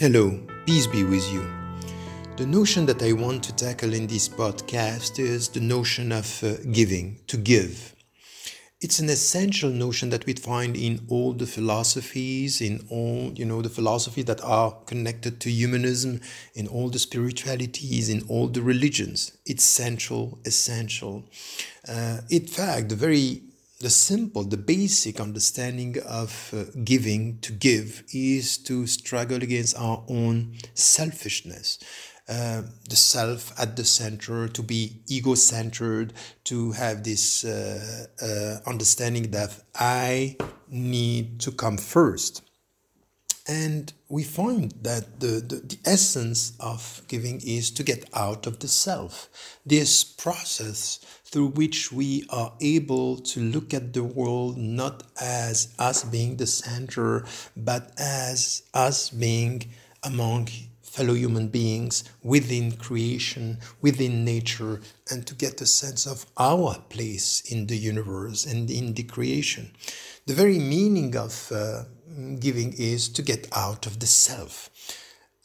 Hello, peace be with you. The notion that I want to tackle in this podcast is the notion of uh, giving, to give. It's an essential notion that we find in all the philosophies, in all, you know, the philosophies that are connected to humanism, in all the spiritualities, in all the religions. It's central, essential. Uh, in fact, the very the simple, the basic understanding of uh, giving, to give, is to struggle against our own selfishness. Uh, the self at the center, to be ego centered, to have this uh, uh, understanding that I need to come first. And we find that the, the, the, essence of giving is to get out of the self. This process through which we are able to look at the world not as us being the center, but as us being among fellow human beings within creation, within nature, and to get a sense of our place in the universe and in the creation. The very meaning of uh, giving is to get out of the self.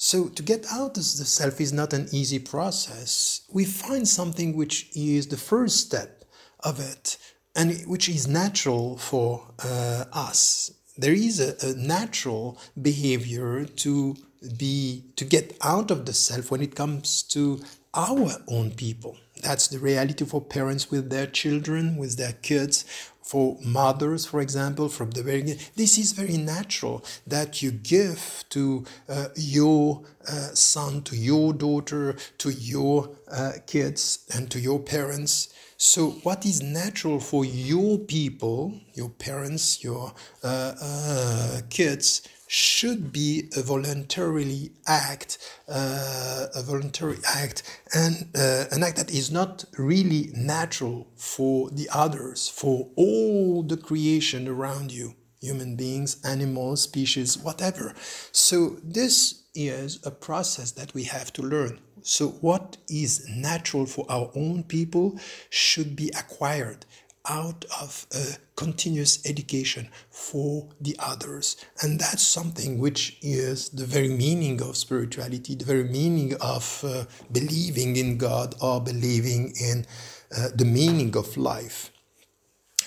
So, to get out of the self is not an easy process. We find something which is the first step of it and which is natural for uh, us. There is a, a natural behavior to be to get out of the self when it comes to our own people. That's the reality for parents with their children, with their kids, for mothers, for example, from the very beginning. This is very natural that you give to uh, your uh, son, to your daughter, to your uh, kids, and to your parents. So, what is natural for your people, your parents, your uh, uh, kids, should be a voluntarily act, uh, a voluntary act, and uh, an act that is not really natural for the others, for all the creation around you, human beings, animals, species, whatever. So this is a process that we have to learn. So what is natural for our own people should be acquired out of a continuous education for the others. And that's something which is the very meaning of spirituality, the very meaning of uh, believing in God or believing in uh, the meaning of life.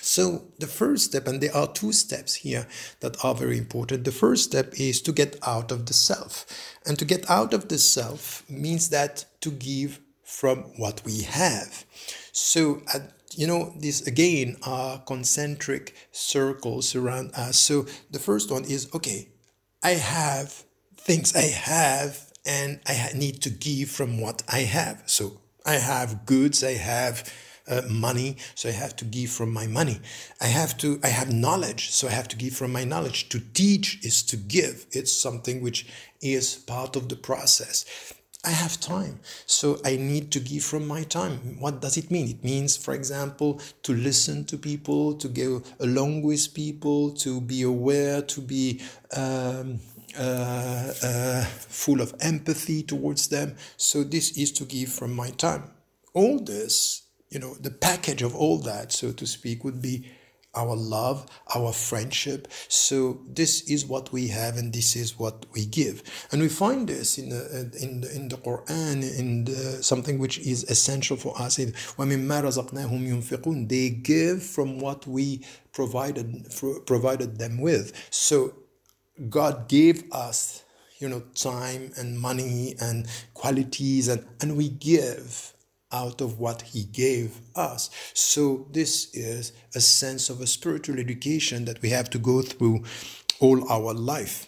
So, the first step, and there are two steps here that are very important. The first step is to get out of the self. And to get out of the self means that to give from what we have. So, at you know, these again are concentric circles around us. So the first one is okay, I have things I have and I need to give from what I have. So I have goods, I have uh, money, so I have to give from my money. I have to, I have knowledge, so I have to give from my knowledge. To teach is to give. It's something which is part of the process. I have time, so I need to give from my time. What does it mean? It means, for example, to listen to people, to go along with people, to be aware, to be um, uh, uh, full of empathy towards them. So, this is to give from my time. All this, you know, the package of all that, so to speak, would be our love, our friendship. So this is what we have, and this is what we give. And we find this in the in the, in the Quran, in the, something which is essential for us. They give from what we provided provided them with. So God gave us, you know, time and money and qualities, and and we give out of what he gave us. So, this is a sense of a spiritual education that we have to go through all our life.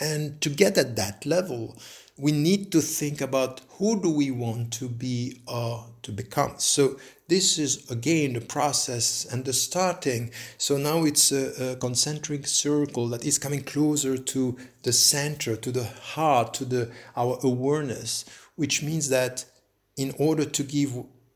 And to get at that level, we need to think about who do we want to be or to become. So this is again the process and the starting. So now it's a, a, concentric circle that is coming closer to the center, to the heart, to the our awareness, which means that in order to give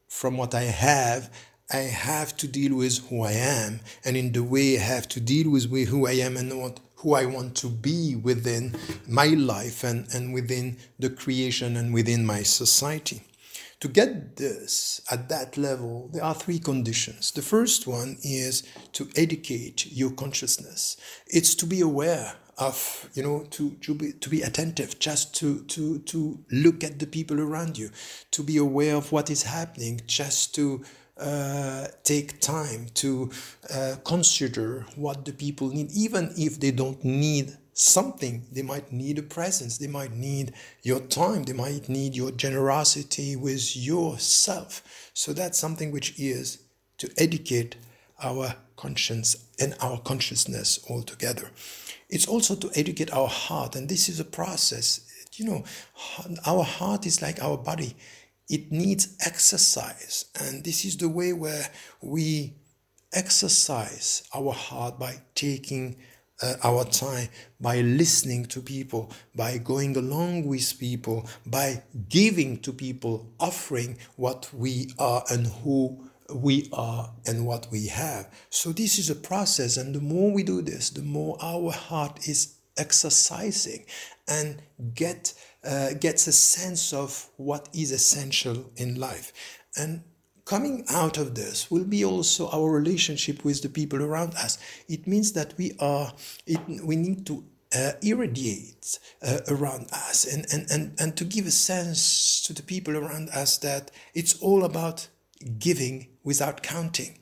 from what I have, I have to deal with who I am. And in the way I have to deal with who I am and what, who I want to be within my life and, and within the creation and within my society. To get this at that level, there are three conditions. The first one is to educate your consciousness. It's to be aware of you know to to be to be attentive just to to to look at the people around you to be aware of what is happening just to uh, take time to uh, consider what the people need even if they don't need something they might need a presence they might need your time they might need your generosity with yourself so that's something which is to educate our conscience and our consciousness altogether. It's also to educate our heart, and this is a process. You know, our heart is like our body, it needs exercise, and this is the way where we exercise our heart by taking uh, our time by listening to people, by going along with people, by giving to people, offering what we are and who we are and what we have. So this is a process, and the more we do this, the more our heart is exercising and get uh, gets a sense of what is essential in life. And coming out of this will be also our relationship with the people around us. It means that we are it, we need to uh, irradiate uh, around us and, and, and, and to give a sense to the people around us that it's all about giving without counting.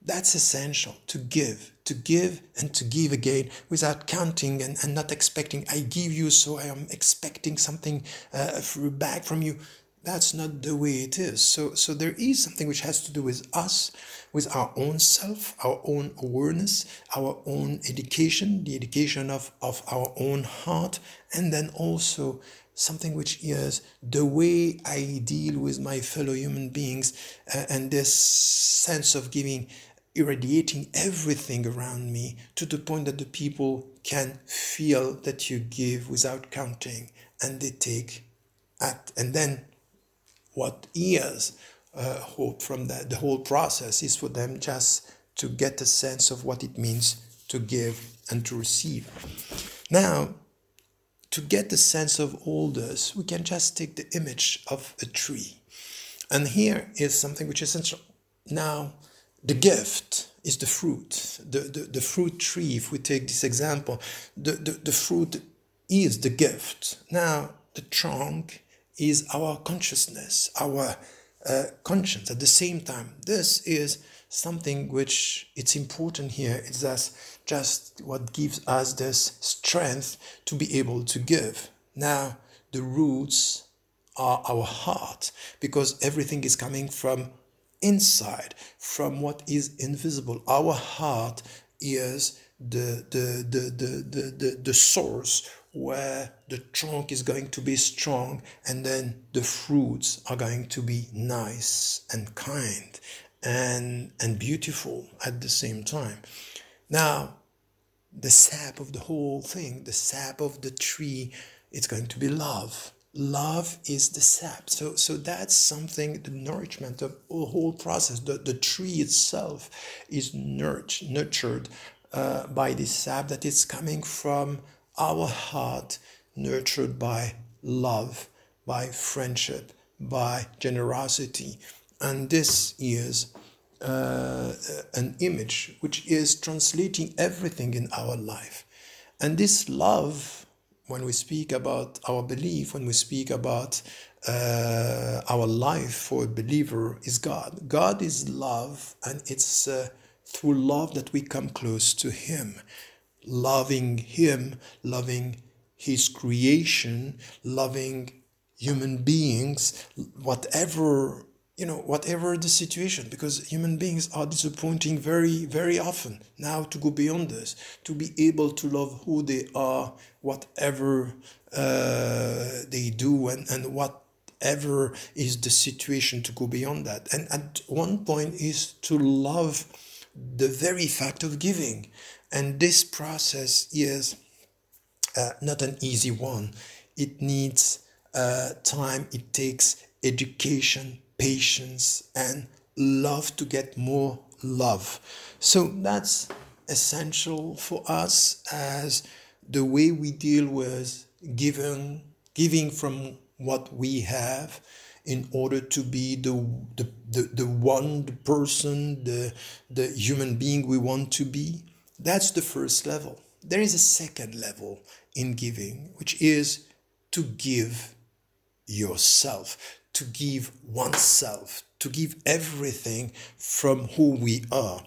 That's essential to give, to give and to give again without counting and, and not expecting, I give you, so I am expecting something uh, back from you. That's not the way it is. So, so there is something which has to do with us, with our own self, our own awareness, our own education, the education of, of our own heart, and then also something which is the way I deal with my fellow human beings uh, and this sense of giving, irradiating everything around me to the point that the people can feel that you give without counting and they take at and then what is uh, hope from that the whole process is for them just to get a sense of what it means to give and to receive. Now to get the sense of all this, we can just take the image of a tree. And here is something which is essential. Now, the gift is the fruit. The, the, the fruit tree, if we take this example, the, the, the fruit is the gift. Now, the trunk is our consciousness, our uh, conscience at the same time. This is something which it's important here. It's just, just what gives us this strength to be able to give. Now, the roots are our heart because everything is coming from inside, from what is invisible. Our heart is the, the, the, the, the, the, the source where the trunk is going to be strong and then the fruits are going to be nice and kind and and beautiful at the same time. Now, the sap of the whole thing, the sap of the tree, it's going to be love. Love is the sap. So so that's something, the nourishment of the whole process. The, the tree itself is nurtured, nurtured uh, by this sap that is coming from our heart, nurtured by love, by friendship, by generosity, and this is uh, an image which is translating everything in our life. And this love, when we speak about our belief, when we speak about uh, our life for a believer, is God. God is love, and it's uh, through love that we come close to Him. Loving Him, loving His creation, loving human beings, whatever you know, whatever the situation, because human beings are disappointing very, very often. Now, to go beyond this, to be able to love who they are, whatever uh, they do, and, and whatever is the situation, to go beyond that. And at one point, is to love the very fact of giving. And this process is uh, not an easy one. It needs uh, time, it takes education, patience, and love to get more love. So that's essential for us as the way we deal with giving, giving from what we have in order to be the, the, the, the one the person, the, the human being we want to be. That's the first level. there is a second level in giving, which is to give yourself, to give oneself, to give everything from who we are.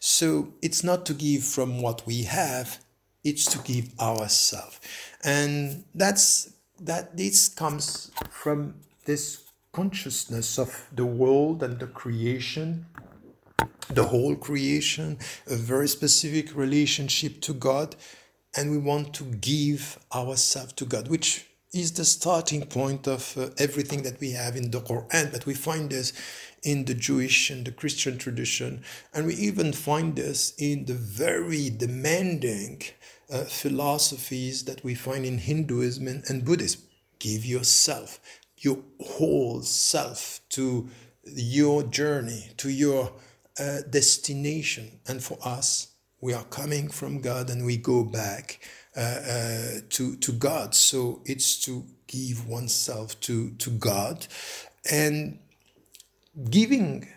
So it's not to give from what we have, it's to give ourselves. And that's that this comes from this consciousness of the world and the creation the whole creation, a very specific relationship to God, and we want to give ourselves to God, which is the starting point of uh, everything that we have in the Quran. But we find this in the Jewish and the Christian tradition, and we even find this in the very demanding uh, philosophies that we find in Hinduism and, and Buddhism. Give yourself, your whole self to your journey, to your uh, destination. And for us, we are coming from God and we go back uh, uh, to, to God. So it's to give oneself to, to God and giving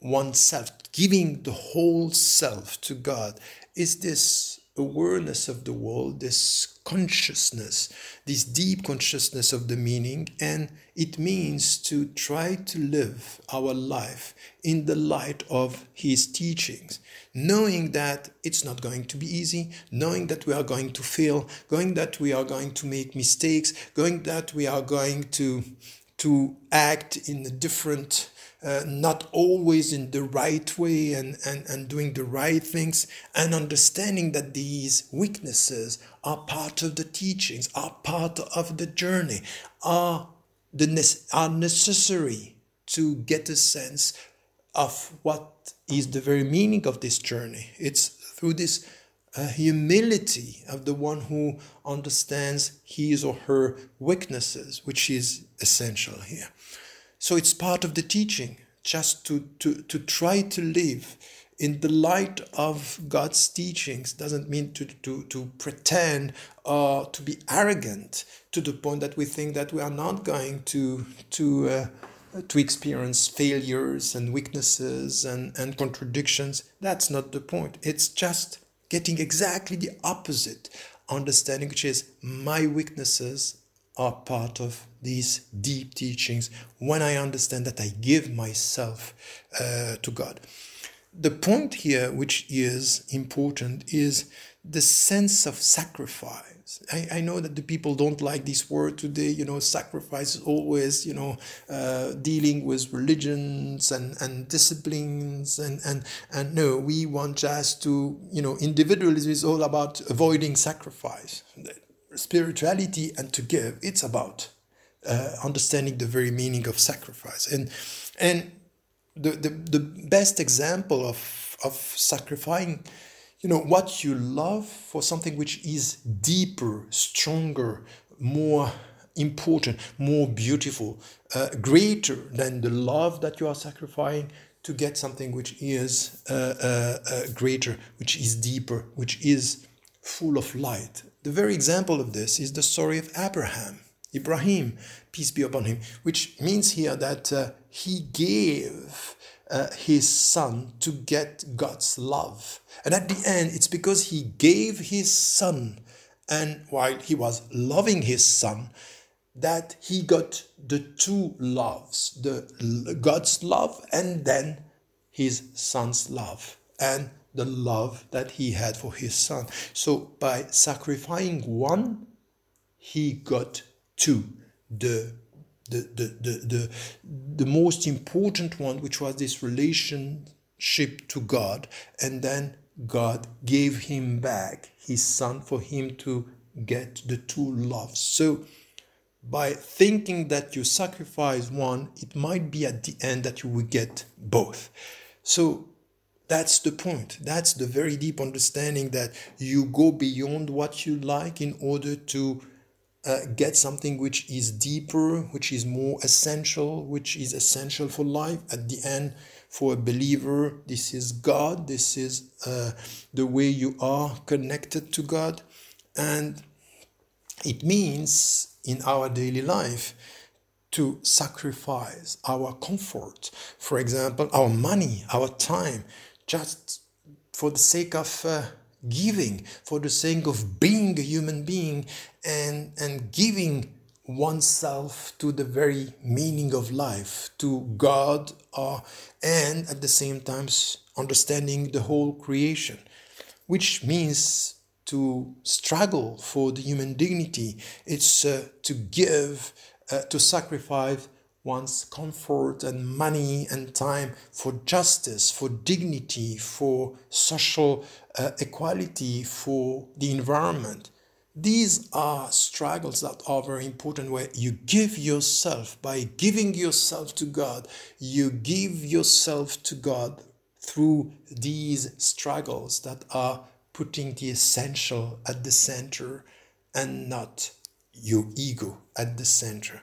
oneself, giving the whole self to God is this awareness of the world, this consciousness, this deep consciousness of the meaning, and it means to try to live our life in the light of His teachings, knowing that it's not going to be easy, knowing that we are going to fail, going that we are going to make mistakes, going that we are going to to act in a different uh, not always in the right way and, and, and doing the right things, and understanding that these weaknesses are part of the teachings, are part of the journey, are, the, are necessary to get a sense of what is the very meaning of this journey. It's through this uh, humility of the one who understands his or her weaknesses, which is essential here. So it's part of the teaching, just to, to, to try to live in the light of God's teachings doesn't mean to, to, to pretend or to be arrogant to the point that we think that we are not going to, to, uh, to experience failures and weaknesses and, and contradictions. That's not the point. It's just getting exactly the opposite understanding, which is my weaknesses are part of these deep teachings when I understand that I give myself uh, to God. The point here, which is important, is the sense of sacrifice. I, I know that the people don't like this word today. You know, sacrifice is always, you know, uh, dealing with religions and, and disciplines. And, and, and no, we want just to, you know, individualism is all about avoiding sacrifice spirituality and to give, it's about uh, understanding the very meaning of sacrifice. And and the, the, the best example of, of sacrificing, you know, what you love for something which is deeper, stronger, more important, more beautiful, uh, greater than the love that you are sacrificing to get something which is uh, uh, uh greater, which is deeper, which is full of light, the very example of this is the story of Abraham, Ibrahim, peace be upon him, which means here that uh, he gave uh, his son to get God's love. And at the end, it's because he gave his son, and while he was loving his son, that he got the two loves the God's love and then his son's love. And the love that he had for his son. So by sacrificing one, he got two. The the, the, the, the, the most important one, which was this relationship to God, and then God gave him back his son for him to get the two loves. So by thinking that you sacrifice one, it might be at the end that you will get both. So that's the point. That's the very deep understanding that you go beyond what you like in order to uh, get something which is deeper, which is more essential, which is essential for life. At the end, for a believer, this is God, this is uh, the way you are connected to God. And it means in our daily life to sacrifice our comfort, for example, our money, our time, just for the sake of uh, giving, for the sake of being a human being and, and giving oneself to the very meaning of life, to God, uh, and at the same time understanding the whole creation, which means to struggle for the human dignity. It's uh, to give, uh, to sacrifice one's comfort and money and time for justice, for dignity, for social uh, equality, for the environment. These are struggles that are very important where you give yourself by giving yourself to God. You give yourself to God through these struggles that are putting the essential at the center and not your ego at the center.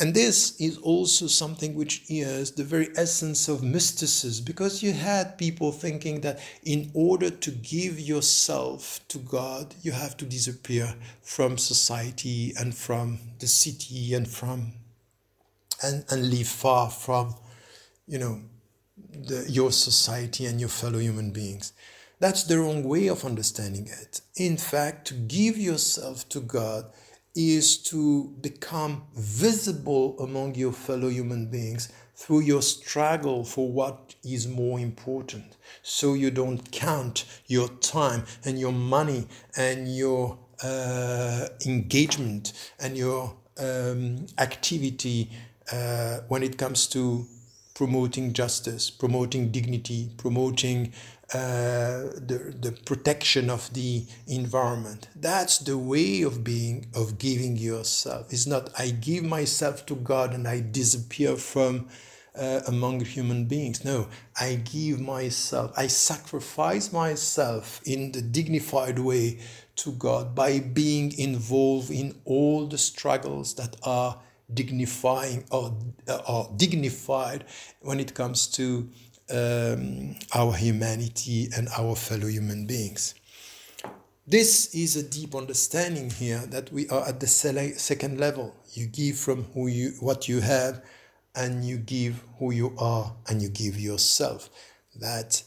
And this is also something which is the very essence of mysticism, because you had people thinking that in order to give yourself to God, you have to disappear from society and from the city and from and, and live far from, you know, the, your society and your fellow human beings. That's the wrong way of understanding it. In fact, to give yourself to God is to become visible among your fellow human beings through your struggle for what is more important. So you don't count your time and your money and your uh, engagement and your um, activity uh, when it comes to promoting justice, promoting dignity, promoting the, the protection of the environment. That's the way of being, of giving yourself. It's not I give myself to God and I disappear from uh, among human beings. No, I give myself, I sacrifice myself in the dignified way to God by being involved in all the struggles that are dignifying or, uh, or dignified when it comes to um, our humanity and our fellow human beings. This is a deep understanding here that we are at the second level. You give from who you what you have, and you give who you are, and you give yourself. That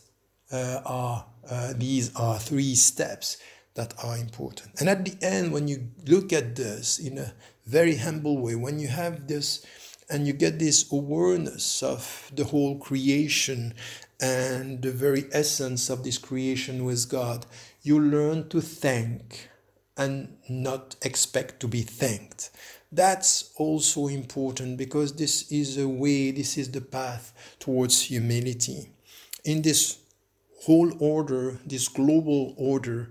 uh, are uh, these are three steps that are important. And at the end, when you look at this in a very humble way, when you have this and you get this awareness of the whole creation and the very essence of this creation with God, you learn to thank and not expect to be thanked. That's also important because this is a way, this is the path towards humility. In this whole order, this global order,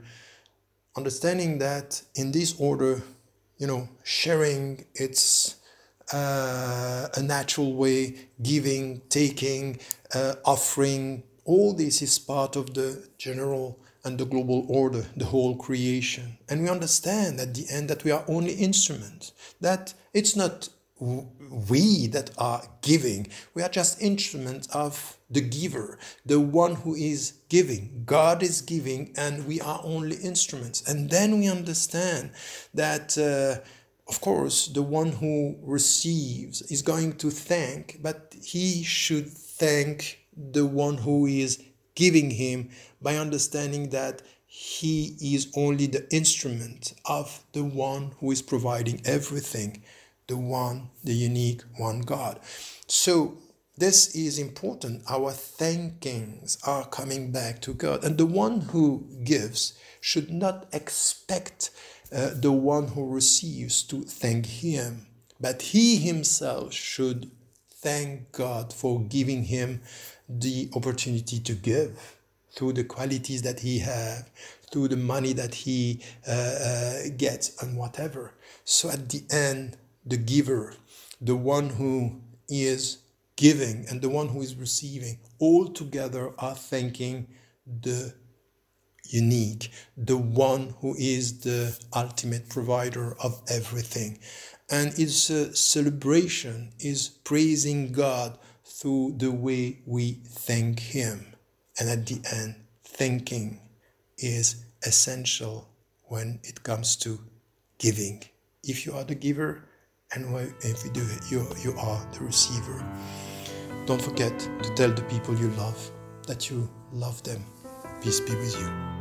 understanding that in this order, you know, sharing its uh, a natural way, giving, taking, uh, offering. All this is part of the general and the global order, the whole creation. And we understand at the end that we are only instruments, that it's not we that are giving, we are just instruments of the giver, the one who is giving. God is giving, and we are only instruments. And then we understand that. Uh, of course, the one who receives is going to thank, but he should thank the one who is giving him by understanding that he is only the instrument of the one who is providing everything, the one, the unique one God. So, this is important. Our thankings are coming back to God. And the one who gives should not expect uh, the one who receives to thank him, but he himself should thank God for giving him the opportunity to give through the qualities that he has, through the money that he uh, uh, gets, and whatever. So at the end, the giver, the one who is giving and the one who is receiving, all together are thanking the unique, the one who is the ultimate provider of everything. And its a celebration is praising God through the way we thank Him. And at the end, thanking is essential when it comes to giving. If you are the giver, and if you do it, you, you are the receiver. Don't forget to tell the people you love that you love them. Peace be with you.